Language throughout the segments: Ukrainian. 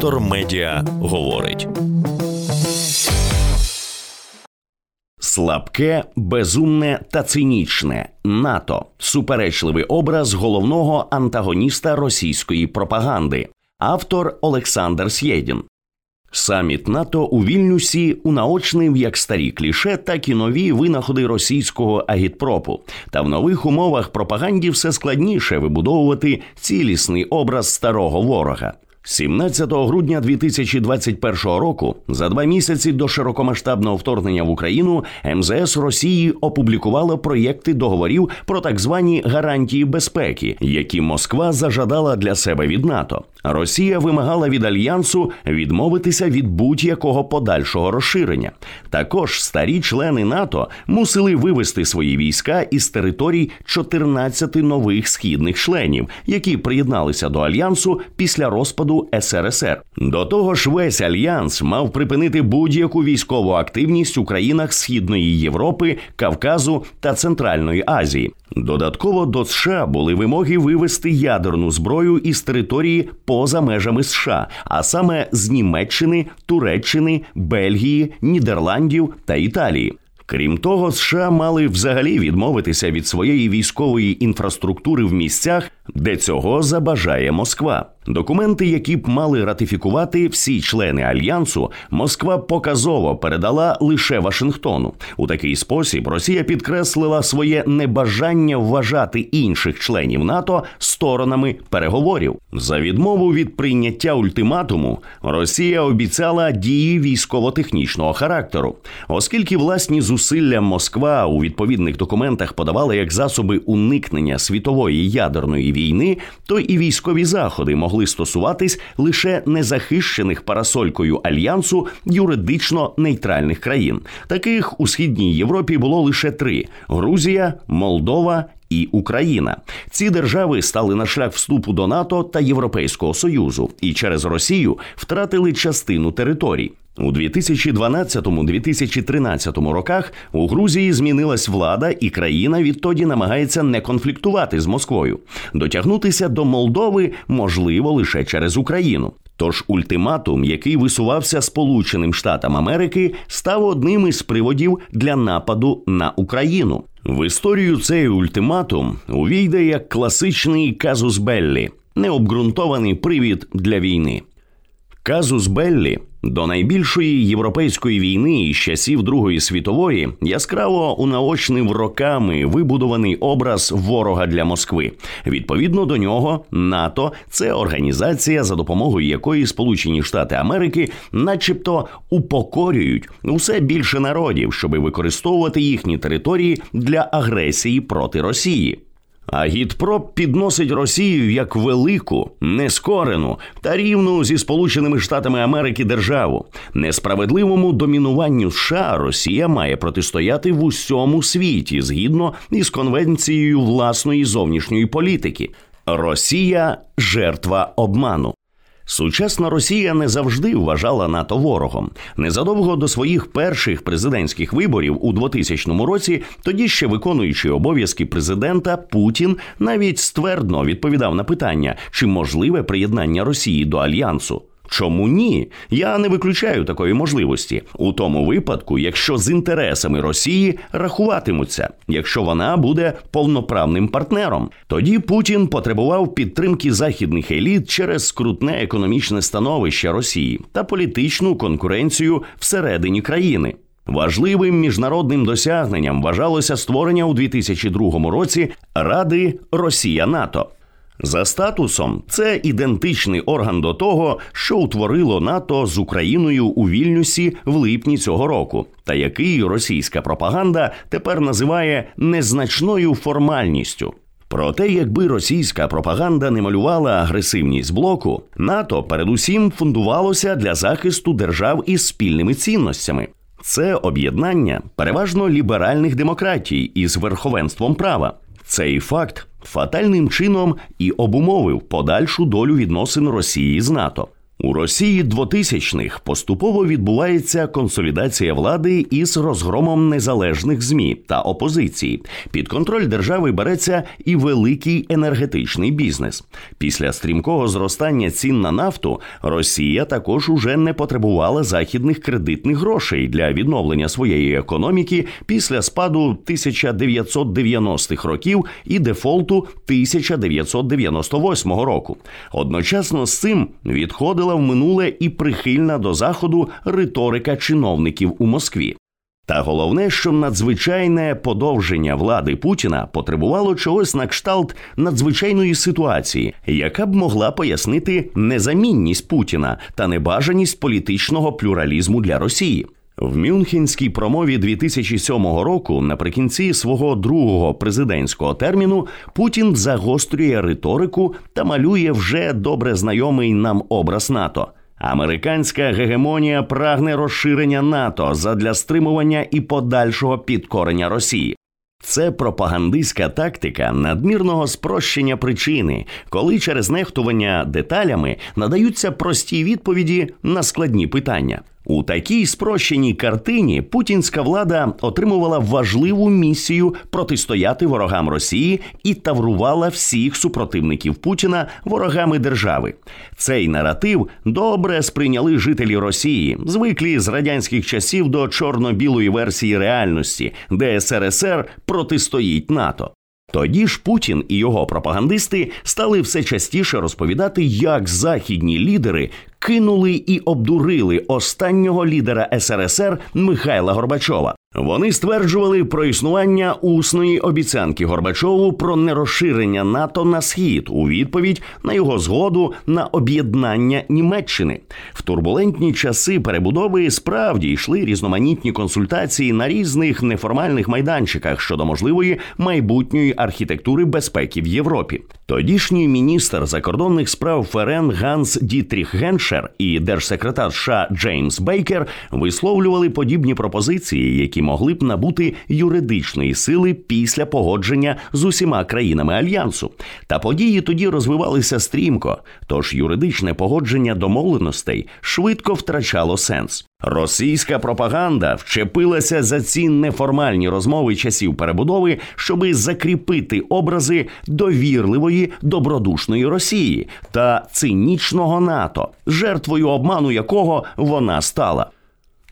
Вектор Медіа говорить. Слабке, безумне та цинічне НАТО суперечливий образ головного антагоніста російської пропаганди, автор Олександр Сєдін. Саміт НАТО у Вільнюсі унаочнив як старі кліше, так і нові винаходи російського агітпропу. Та в нових умовах пропаганді все складніше вибудовувати цілісний образ старого ворога. 17 грудня 2021 року, за два місяці до широкомасштабного вторгнення в Україну, МЗС Росії опублікувало проєкти договорів про так звані гарантії безпеки, які Москва зажадала для себе від НАТО. Росія вимагала від альянсу відмовитися від будь-якого подальшого розширення. Також старі члени НАТО мусили вивести свої війська із територій 14 нових східних членів, які приєдналися до альянсу після розпаду СРСР. До того ж, весь альянс мав припинити будь-яку військову активність у країнах Східної Європи, Кавказу та Центральної Азії. Додатково до США були вимоги вивести ядерну зброю із території поза межами США, а саме з Німеччини, Туреччини, Бельгії, Нідерландів та Італії. Крім того, США мали взагалі відмовитися від своєї військової інфраструктури в місцях, де цього забажає Москва. Документи, які б мали ратифікувати всі члени альянсу, Москва показово передала лише Вашингтону. У такий спосіб Росія підкреслила своє небажання вважати інших членів НАТО сторонами переговорів. За відмову від прийняття ультиматуму Росія обіцяла дії військово-технічного характеру, оскільки власні зусилля Москва у відповідних документах подавала як засоби уникнення світової ядерної війни, то і військові заходи могли стосуватись лише незахищених парасолькою альянсу юридично нейтральних країн. Таких у східній Європі було лише три: Грузія, Молдова. І Україна ці держави стали на шлях вступу до НАТО та Європейського союзу і через Росію втратили частину територій. У 2012-2013 роках у Грузії змінилась влада, і країна відтоді намагається не конфліктувати з Москвою. Дотягнутися до Молдови можливо лише через Україну. Тож ультиматум, який висувався Сполученим Штатам Америки, став одним із приводів для нападу на Україну. В історію цей ультиматум увійде як класичний казус Беллі, необґрунтований привід для війни. Казус Беллі до найбільшої європейської війни із часів Другої світової яскраво унаочнив роками вибудований образ ворога для Москви. Відповідно до нього, НАТО це організація, за допомогою якої Сполучені Штати Америки, начебто, упокорюють усе більше народів, щоби використовувати їхні території для агресії проти Росії. А гідпроп підносить Росію як велику, нескорену та рівну зі Сполученими Штатами Америки державу. Несправедливому домінуванню США Росія має протистояти в усьому світі згідно із конвенцією власної зовнішньої політики. Росія жертва обману. Сучасна Росія не завжди вважала НАТО ворогом. Незадовго до своїх перших президентських виборів у 2000 році, тоді ще виконуючи обов'язки президента, Путін навіть ствердно відповідав на питання, чи можливе приєднання Росії до альянсу. Чому ні? Я не виключаю такої можливості у тому випадку, якщо з інтересами Росії рахуватимуться, якщо вона буде повноправним партнером. Тоді Путін потребував підтримки західних еліт через скрутне економічне становище Росії та політичну конкуренцію всередині країни. Важливим міжнародним досягненням вважалося створення у 2002 році Ради Росія НАТО. За статусом це ідентичний орган до того, що утворило НАТО з Україною у Вільнюсі в липні цього року, та який російська пропаганда тепер називає незначною формальністю. Проте, якби російська пропаганда не малювала агресивність блоку, НАТО передусім фундувалося для захисту держав із спільними цінностями. Це об'єднання переважно ліберальних демократій із верховенством права. Цей факт фатальним чином і обумовив подальшу долю відносин Росії з НАТО. У Росії 2000-х поступово відбувається консолідація влади із розгромом незалежних змі та опозиції. Під контроль держави береться і великий енергетичний бізнес. Після стрімкого зростання цін на нафту Росія також уже не потребувала західних кредитних грошей для відновлення своєї економіки після спаду 1990-х років і дефолту 1998 року. Одночасно з цим відходила відкотила в минуле і прихильна до заходу риторика чиновників у Москві. Та головне, що надзвичайне подовження влади Путіна потребувало чогось на кшталт надзвичайної ситуації, яка б могла пояснити незамінність Путіна та небажаність політичного плюралізму для Росії. В Мюнхенській промові 2007 року, наприкінці свого другого президентського терміну, Путін загострює риторику та малює вже добре знайомий нам образ НАТО. Американська гегемонія прагне розширення НАТО задля стримування і подальшого підкорення Росії. Це пропагандистська тактика надмірного спрощення причини, коли через нехтування деталями надаються прості відповіді на складні питання. У такій спрощеній картині путінська влада отримувала важливу місію протистояти ворогам Росії і таврувала всіх супротивників Путіна ворогами держави. Цей наратив добре сприйняли жителі Росії, звиклі з радянських часів до чорно-білої версії реальності, де СРСР протистоїть НАТО. Тоді ж Путін і його пропагандисти стали все частіше розповідати, як західні лідери кинули і обдурили останнього лідера СРСР Михайла Горбачова. Вони стверджували про існування усної обіцянки Горбачову про нерозширення НАТО на схід у відповідь на його згоду на об'єднання Німеччини. В турбулентні часи перебудови справді йшли різноманітні консультації на різних неформальних майданчиках щодо можливої майбутньої архітектури безпеки в Європі. Тодішній міністр закордонних справ ФРН Ганс Дітріх Геншер і держсекретар США Джеймс Бейкер висловлювали подібні пропозиції, які могли б набути юридичної сили після погодження з усіма країнами альянсу. Та події тоді розвивалися стрімко, тож юридичне погодження домовленостей швидко втрачало сенс. Російська пропаганда вчепилася за ці неформальні розмови часів перебудови, щоби закріпити образи довірливої добродушної Росії та цинічного НАТО, жертвою обману якого вона стала.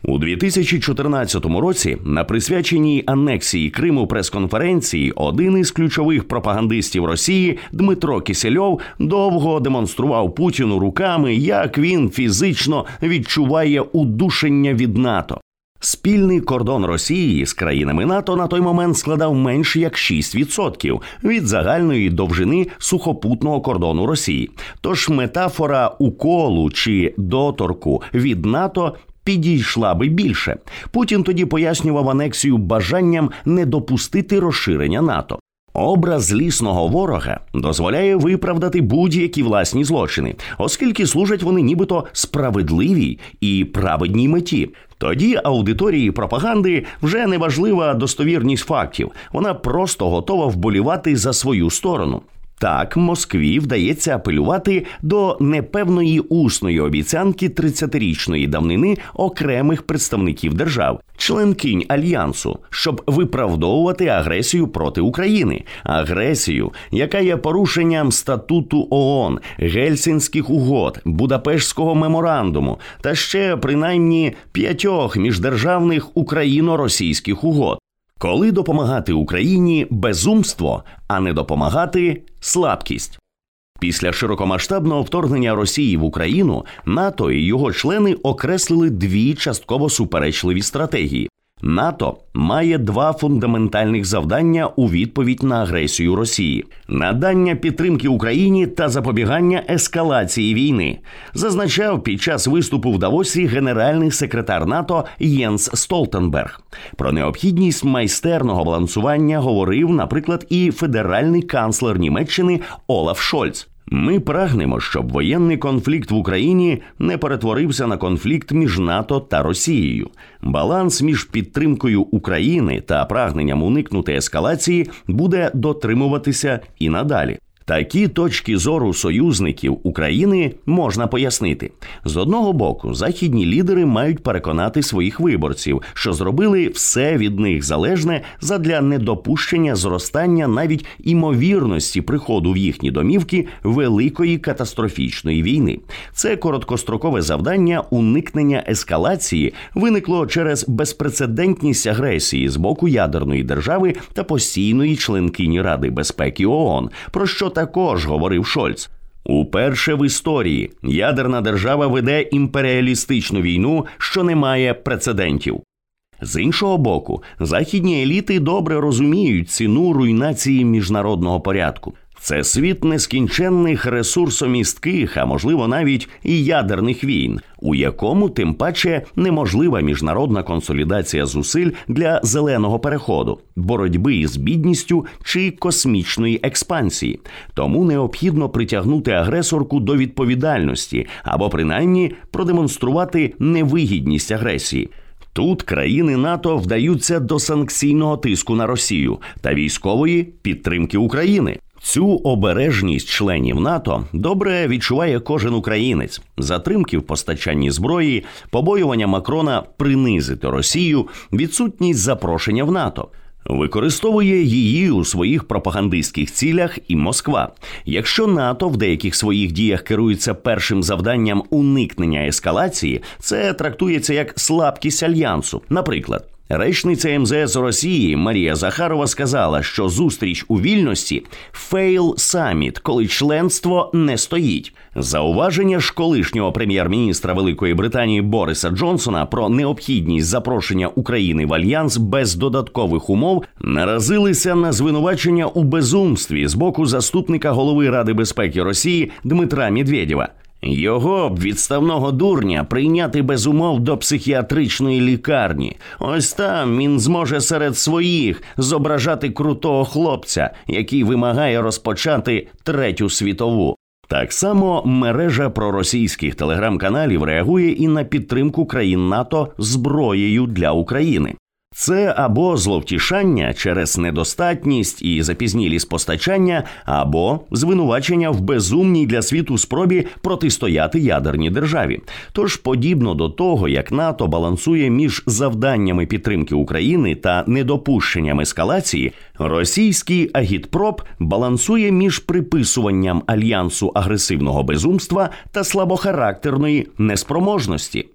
У 2014 році на присвяченій анексії Криму прес-конференції один із ключових пропагандистів Росії Дмитро Кисельов довго демонстрував Путіну руками, як він фізично відчуває удушення від НАТО. Спільний кордон Росії з країнами НАТО на той момент складав менш як 6% від загальної довжини сухопутного кордону Росії. Тож метафора уколу чи доторку від НАТО підійшла би більше. Путін тоді пояснював анексію бажанням не допустити розширення НАТО. Образ злісного ворога дозволяє виправдати будь-які власні злочини, оскільки служать вони нібито справедливій і праведній меті. Тоді аудиторії пропаганди вже не важлива достовірність фактів, вона просто готова вболівати за свою сторону. Так, Москві вдається апелювати до непевної усної обіцянки 30-річної давнини окремих представників держав, членкинь альянсу, щоб виправдовувати агресію проти України, агресію, яка є порушенням статуту ООН, Гельсінських угод, Будапештського меморандуму та ще принаймні п'ятьох міждержавних україно-російських угод. Коли допомагати Україні безумство, а не допомагати слабкість. Після широкомасштабного вторгнення Росії в Україну НАТО і його члени окреслили дві частково суперечливі стратегії. НАТО має два фундаментальних завдання у відповідь на агресію Росії: надання підтримки Україні та запобігання ескалації війни, зазначав під час виступу в Давосі генеральний секретар НАТО Єнс Столтенберг. Про необхідність майстерного балансування говорив, наприклад, і федеральний канцлер Німеччини Олаф Шольц. Ми прагнемо, щоб воєнний конфлікт в Україні не перетворився на конфлікт між НАТО та Росією. Баланс між підтримкою України та прагненням уникнути ескалації буде дотримуватися і надалі. Такі точки зору союзників України можна пояснити з одного боку, західні лідери мають переконати своїх виборців, що зробили все від них залежне задля недопущення зростання навіть імовірності приходу в їхні домівки великої катастрофічної війни. Це короткострокове завдання уникнення ескалації виникло через безпрецедентність агресії з боку ядерної держави та постійної членкині Ради безпеки ООН, про що також говорив Шольц. Уперше в історії ядерна держава веде імперіалістичну війну, що не має прецедентів. З іншого боку, західні еліти добре розуміють ціну руйнації міжнародного порядку. Це світ нескінченних ресурсомістких, а можливо навіть і ядерних війн, у якому тим паче неможлива міжнародна консолідація зусиль для зеленого переходу, боротьби з бідністю чи космічної експансії. Тому необхідно притягнути агресорку до відповідальності або принаймні продемонструвати невигідність агресії. Тут країни НАТО вдаються до санкційного тиску на Росію та військової підтримки України. Цю обережність членів НАТО добре відчуває кожен українець. Затримки в постачанні зброї, побоювання Макрона принизити Росію, відсутність запрошення в НАТО. Використовує її у своїх пропагандистських цілях і Москва. Якщо НАТО в деяких своїх діях керується першим завданням уникнення ескалації, це трактується як слабкість альянсу. Наприклад. Речниця МЗС Росії Марія Захарова сказала, що зустріч у Вільнюсі це fail саміт, коли членство не стоїть. Зауваження ж колишнього прем'єр-міністра Великої Британії Бориса Джонсона про необхідність запрошення України в альянс без додаткових умов наразилися на звинувачення у безумстві з боку заступника голови Ради безпеки Росії Дмитра Медведєва. Його б відставного дурня прийняти без умов до психіатричної лікарні. Ось там він зможе серед своїх зображати крутого хлопця, який вимагає розпочати третю світову. Так само мережа проросійських телеграм-каналів реагує і на підтримку країн НАТО зброєю для України. Це або зловтішання через недостатність і запізнілі спостачання, або звинувачення в безумній для світу спробі протистояти ядерній державі. Тож, подібно до того, як НАТО балансує між завданнями підтримки України та недопущенням ескалації, російський агітпроп балансує між приписуванням альянсу агресивного безумства та слабохарактерної неспроможності.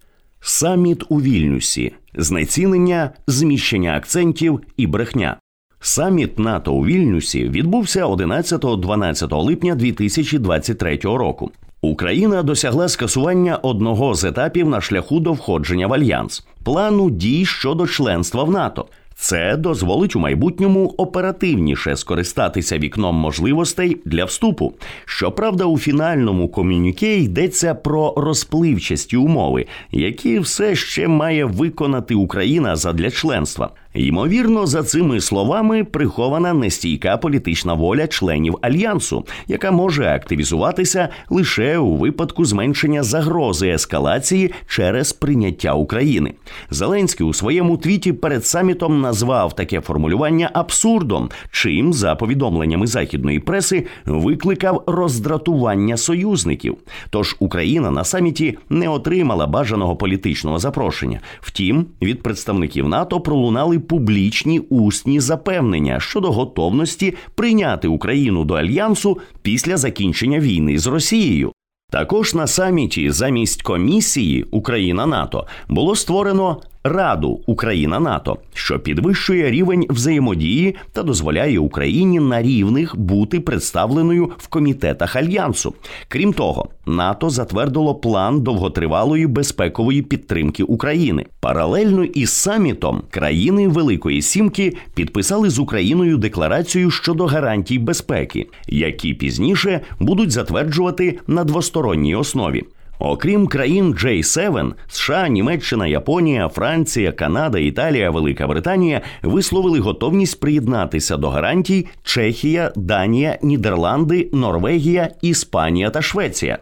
Саміт у Вільнюсі, знецінення, зміщення акцентів і брехня. Саміт НАТО у Вільнюсі відбувся 11-12 липня 2023 року. Україна досягла скасування одного з етапів на шляху до входження в альянс плану дій щодо членства в НАТО. Це дозволить у майбутньому оперативніше скористатися вікном можливостей для вступу. Щоправда, у фінальному комюніке йдеться про розпливчасті умови, які все ще має виконати Україна задля членства. Ймовірно, за цими словами прихована нестійка політична воля членів альянсу, яка може активізуватися лише у випадку зменшення загрози ескалації через прийняття України. Зеленський у своєму твіті перед самітом назвав таке формулювання абсурдом, чим за повідомленнями західної преси викликав роздратування союзників. Тож Україна на саміті не отримала бажаного політичного запрошення. Втім, від представників НАТО пролунали публічні усні запевнення щодо готовності прийняти Україну до альянсу після закінчення війни з Росією. Також на саміті замість комісії Україна НАТО було створено Раду Україна НАТО, що підвищує рівень взаємодії та дозволяє Україні на рівних бути представленою в комітетах альянсу. Крім того, НАТО затвердило план довготривалої безпекової підтримки України. Паралельно із самітом країни Великої Сімки підписали з Україною декларацію щодо гарантій безпеки, які пізніше будуть затверджувати на двосторонній основі. Окрім країн J7, США, Німеччина, Японія, Франція, Канада, Італія, Велика Британія висловили готовність приєднатися до гарантій Чехія, Данія, Нідерланди, Норвегія, Іспанія та Швеція.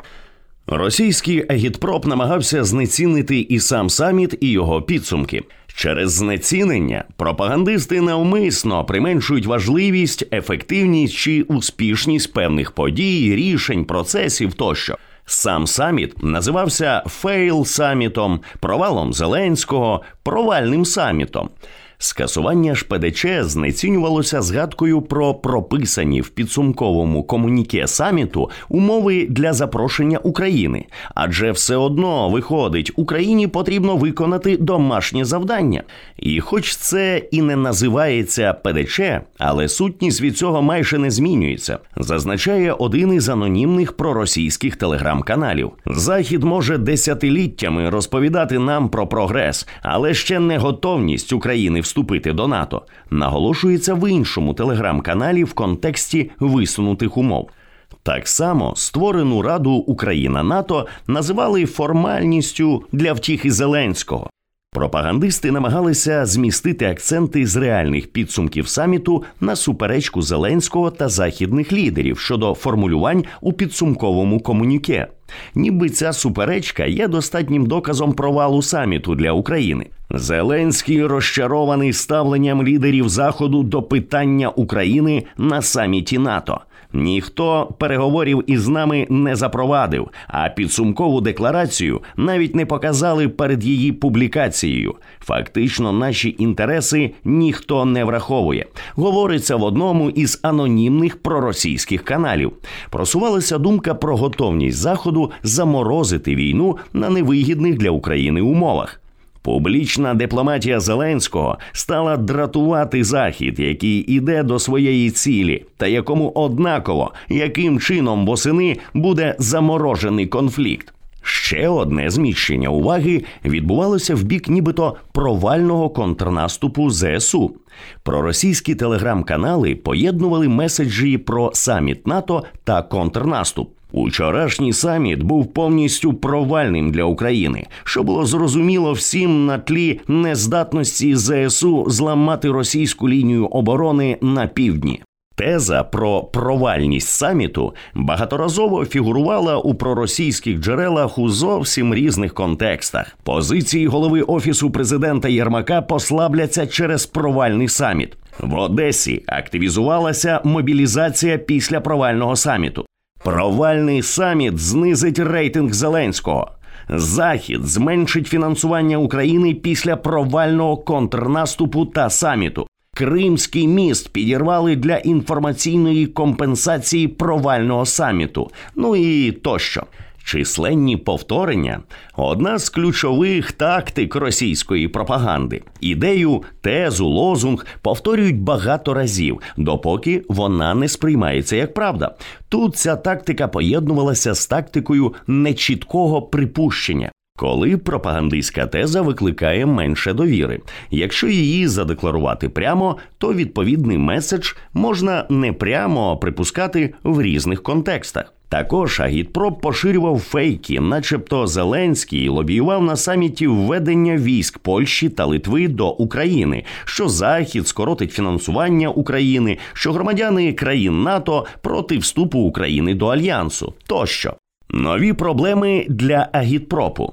Російський агітпроп намагався знецінити і сам саміт, і його підсумки. Через знецінення пропагандисти навмисно применшують важливість, ефективність чи успішність певних подій, рішень, процесів тощо. Сам саміт називався fail самітом, провалом Зеленського, провальним самітом. Скасування ж ПДЧ знецінювалося згадкою про прописані в підсумковому комуніке саміту умови для запрошення України, адже все одно виходить, Україні потрібно виконати домашнє завдання. І, хоч це і не називається ПДЧ, але сутність від цього майже не змінюється, зазначає один із анонімних проросійських телеграм-каналів. Захід може десятиліттями розповідати нам про прогрес, але ще не готовність України в вступити до НАТО, наголошується в іншому телеграм-каналі в контексті висунутих умов. Так само створену Раду Україна НАТО називали формальністю для втіхи Зеленського. Пропагандисти намагалися змістити акценти з реальних підсумків саміту на суперечку Зеленського та західних лідерів щодо формулювань у підсумковому комуніке. Ніби ця суперечка є достатнім доказом провалу саміту для України. Зеленський розчарований ставленням лідерів Заходу до питання України на саміті НАТО. Ніхто переговорів із нами не запровадив, а підсумкову декларацію навіть не показали перед її публікацією. Фактично, наші інтереси ніхто не враховує. Говориться в одному із анонімних проросійських каналів. Просувалася думка про готовність заходу заморозити війну на невигідних для України умовах. Публічна дипломатія Зеленського стала дратувати захід, який іде до своєї цілі, та якому однаково яким чином восени буде заморожений конфлікт. Ще одне зміщення уваги відбувалося в бік, нібито провального контрнаступу ЗСУ. Проросійські телеграм-канали поєднували меседжі про саміт НАТО та контрнаступ. Учорашній саміт був повністю провальним для України, що було зрозуміло всім на тлі нездатності ЗСУ зламати російську лінію оборони на півдні. Теза про провальність саміту багаторазово фігурувала у проросійських джерелах у зовсім різних контекстах. Позиції голови офісу президента Єрмака послабляться через провальний саміт. В Одесі активізувалася мобілізація після провального саміту. Провальний саміт знизить рейтинг Зеленського. Захід зменшить фінансування України після провального контрнаступу та саміту. Кримський міст підірвали для інформаційної компенсації провального саміту. Ну і тощо. Численні повторення одна з ключових тактик російської пропаганди. Ідею, тезу, лозунг повторюють багато разів, допоки вона не сприймається як правда. Тут ця тактика поєднувалася з тактикою нечіткого припущення. Коли пропагандистська теза викликає менше довіри. Якщо її задекларувати прямо, то відповідний меседж можна не прямо припускати в різних контекстах. Також Агітпроп поширював фейки, начебто Зеленський лобіював на саміті введення військ Польщі та Литви до України, що Захід скоротить фінансування України, що громадяни країн НАТО проти вступу України до альянсу тощо. Нові проблеми для Агітпропу.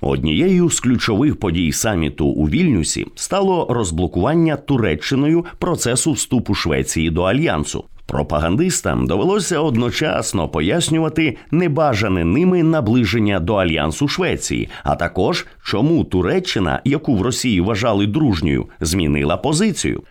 Однією з ключових подій саміту у Вільнюсі стало розблокування Туреччиною процесу вступу Швеції до альянсу. Пропагандистам довелося одночасно пояснювати небажане ними наближення до альянсу Швеції, а також чому Туреччина, яку в Росії вважали дружньою, змінила позицію.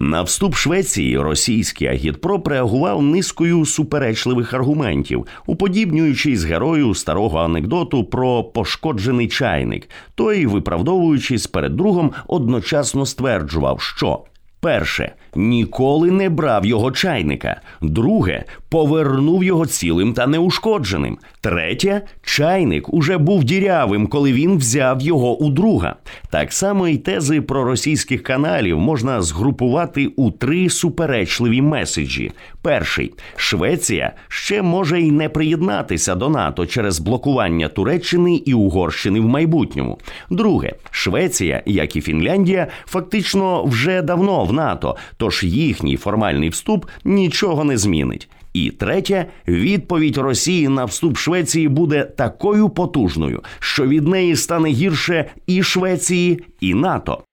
На вступ Швеції російський агітпроп реагував низкою суперечливих аргументів, уподібнюючись герою старого анекдоту про пошкоджений чайник, той, виправдовуючись перед другом, одночасно стверджував, що перше ніколи не брав його чайника. Друге повернув його цілим та неушкодженим. Третє чайник уже був дірявим, коли він взяв його у друга. Так само і тези про російських каналів можна згрупувати у три суперечливі меседжі. Перший Швеція ще може й не приєднатися до НАТО через блокування Туреччини і Угорщини в майбутньому. Друге, Швеція, як і Фінляндія, фактично вже давно в НАТО тож їхній формальний вступ нічого не змінить. І третє, відповідь Росії на вступ Швеції буде такою потужною, що від неї стане гірше і Швеції, і НАТО.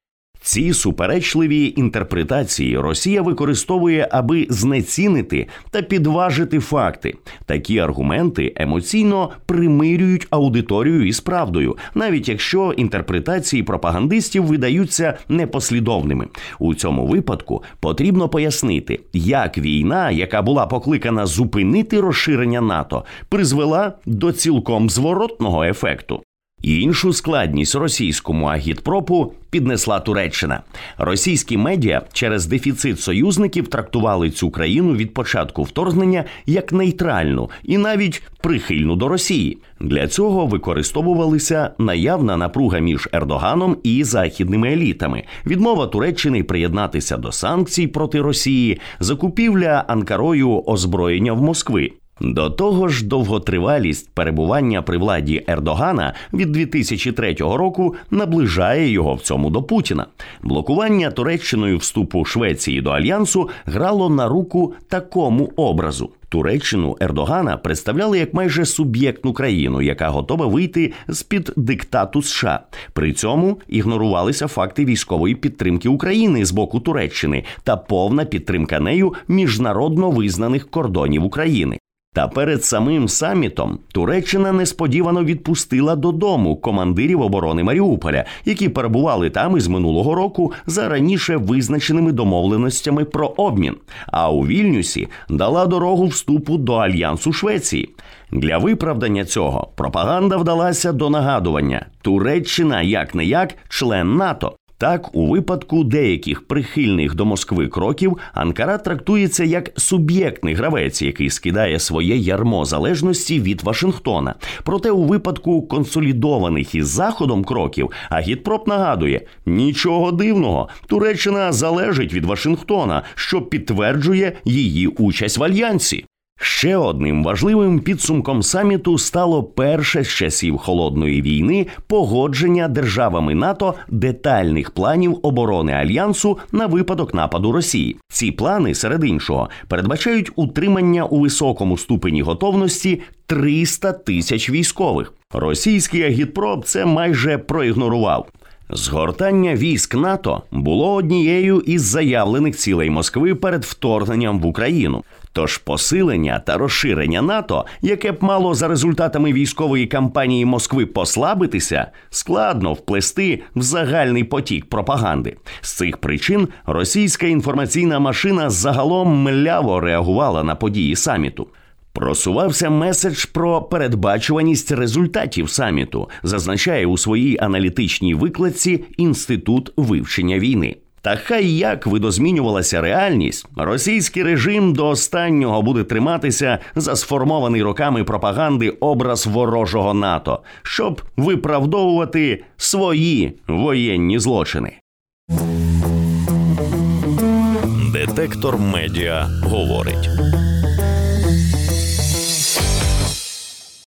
Ці суперечливі інтерпретації Росія використовує, аби знецінити та підважити факти. Такі аргументи емоційно примирюють аудиторію із правдою, навіть якщо інтерпретації пропагандистів видаються непослідовними. У цьому випадку потрібно пояснити, як війна, яка була покликана зупинити розширення НАТО, призвела до цілком зворотного ефекту. Іншу складність російському агітпропу піднесла Туреччина. Російські медіа через дефіцит союзників трактували цю країну від початку вторгнення як нейтральну і навіть прихильну до Росії. Для цього використовувалися наявна напруга між Ердоганом і західними елітами, відмова Туреччини приєднатися до санкцій проти Росії, закупівля Анкарою озброєння в Москви. До того ж, довготривалість перебування при владі Ердогана від 2003 року наближає його в цьому до Путіна. Блокування Туреччиною вступу Швеції до альянсу грало на руку такому образу. Туреччину Ердогана представляли як майже суб'єктну країну, яка готова вийти з під диктату США. При цьому ігнорувалися факти військової підтримки України з боку Туреччини та повна підтримка нею міжнародно визнаних кордонів України. Та перед самим самітом Туреччина несподівано відпустила додому командирів оборони Маріуполя, які перебували там із минулого року за раніше визначеними домовленостями про обмін. А у Вільнюсі дала дорогу вступу до альянсу Швеції. Для виправдання цього пропаганда вдалася до нагадування: Туреччина як не як член НАТО. Так, у випадку деяких прихильних до Москви кроків Анкара трактується як суб'єктний гравець, який скидає своє ярмо залежності від Вашингтона. Проте, у випадку консолідованих із заходом кроків, Агітпроп нагадує: нічого дивного, Туреччина залежить від Вашингтона, що підтверджує її участь в альянсі. Ще одним важливим підсумком саміту стало перше з часів холодної війни погодження державами НАТО детальних планів оборони альянсу на випадок нападу Росії. Ці плани, серед іншого, передбачають утримання у високому ступені готовності 300 тисяч військових. Російський агітпроп це майже проігнорував. Згортання військ НАТО було однією із заявлених цілей Москви перед вторгненням в Україну. Тож посилення та розширення НАТО, яке б мало за результатами військової кампанії Москви послабитися, складно вплести в загальний потік пропаганди. З цих причин російська інформаційна машина загалом мляво реагувала на події саміту. Просувався меседж про передбачуваність результатів саміту, зазначає у своїй аналітичній викладці інститут вивчення війни. Та хай як видозмінювалася реальність, російський режим до останнього буде триматися за сформований роками пропаганди образ ворожого НАТО, щоб виправдовувати свої воєнні злочини. Детектор медіа говорить.